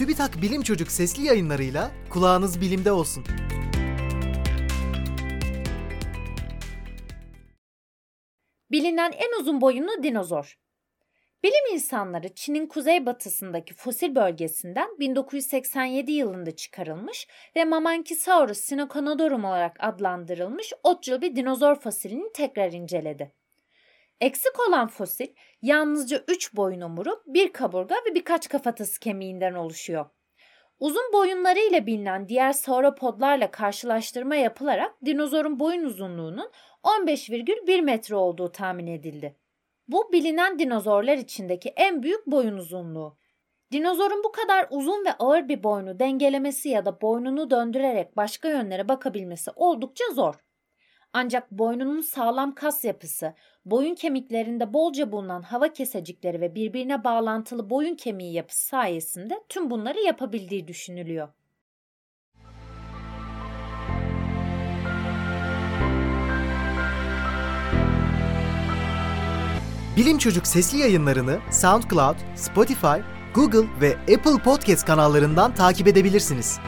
TÜBİTAK Bilim Çocuk sesli yayınlarıyla kulağınız bilimde olsun. Bilinen en uzun boyunlu dinozor. Bilim insanları Çin'in kuzeybatısındaki fosil bölgesinden 1987 yılında çıkarılmış ve Mamankisaurus sinoconodorum olarak adlandırılmış otçul bir dinozor fosilini tekrar inceledi. Eksik olan fosil yalnızca 3 boyun omuru, bir kaburga ve birkaç kafatası kemiğinden oluşuyor. Uzun boyunları ile bilinen diğer sauropodlarla karşılaştırma yapılarak dinozorun boyun uzunluğunun 15,1 metre olduğu tahmin edildi. Bu bilinen dinozorlar içindeki en büyük boyun uzunluğu. Dinozorun bu kadar uzun ve ağır bir boynu dengelemesi ya da boynunu döndürerek başka yönlere bakabilmesi oldukça zor. Ancak boynunun sağlam kas yapısı, boyun kemiklerinde bolca bulunan hava kesecikleri ve birbirine bağlantılı boyun kemiği yapısı sayesinde tüm bunları yapabildiği düşünülüyor. Bilim Çocuk sesli yayınlarını SoundCloud, Spotify, Google ve Apple Podcast kanallarından takip edebilirsiniz.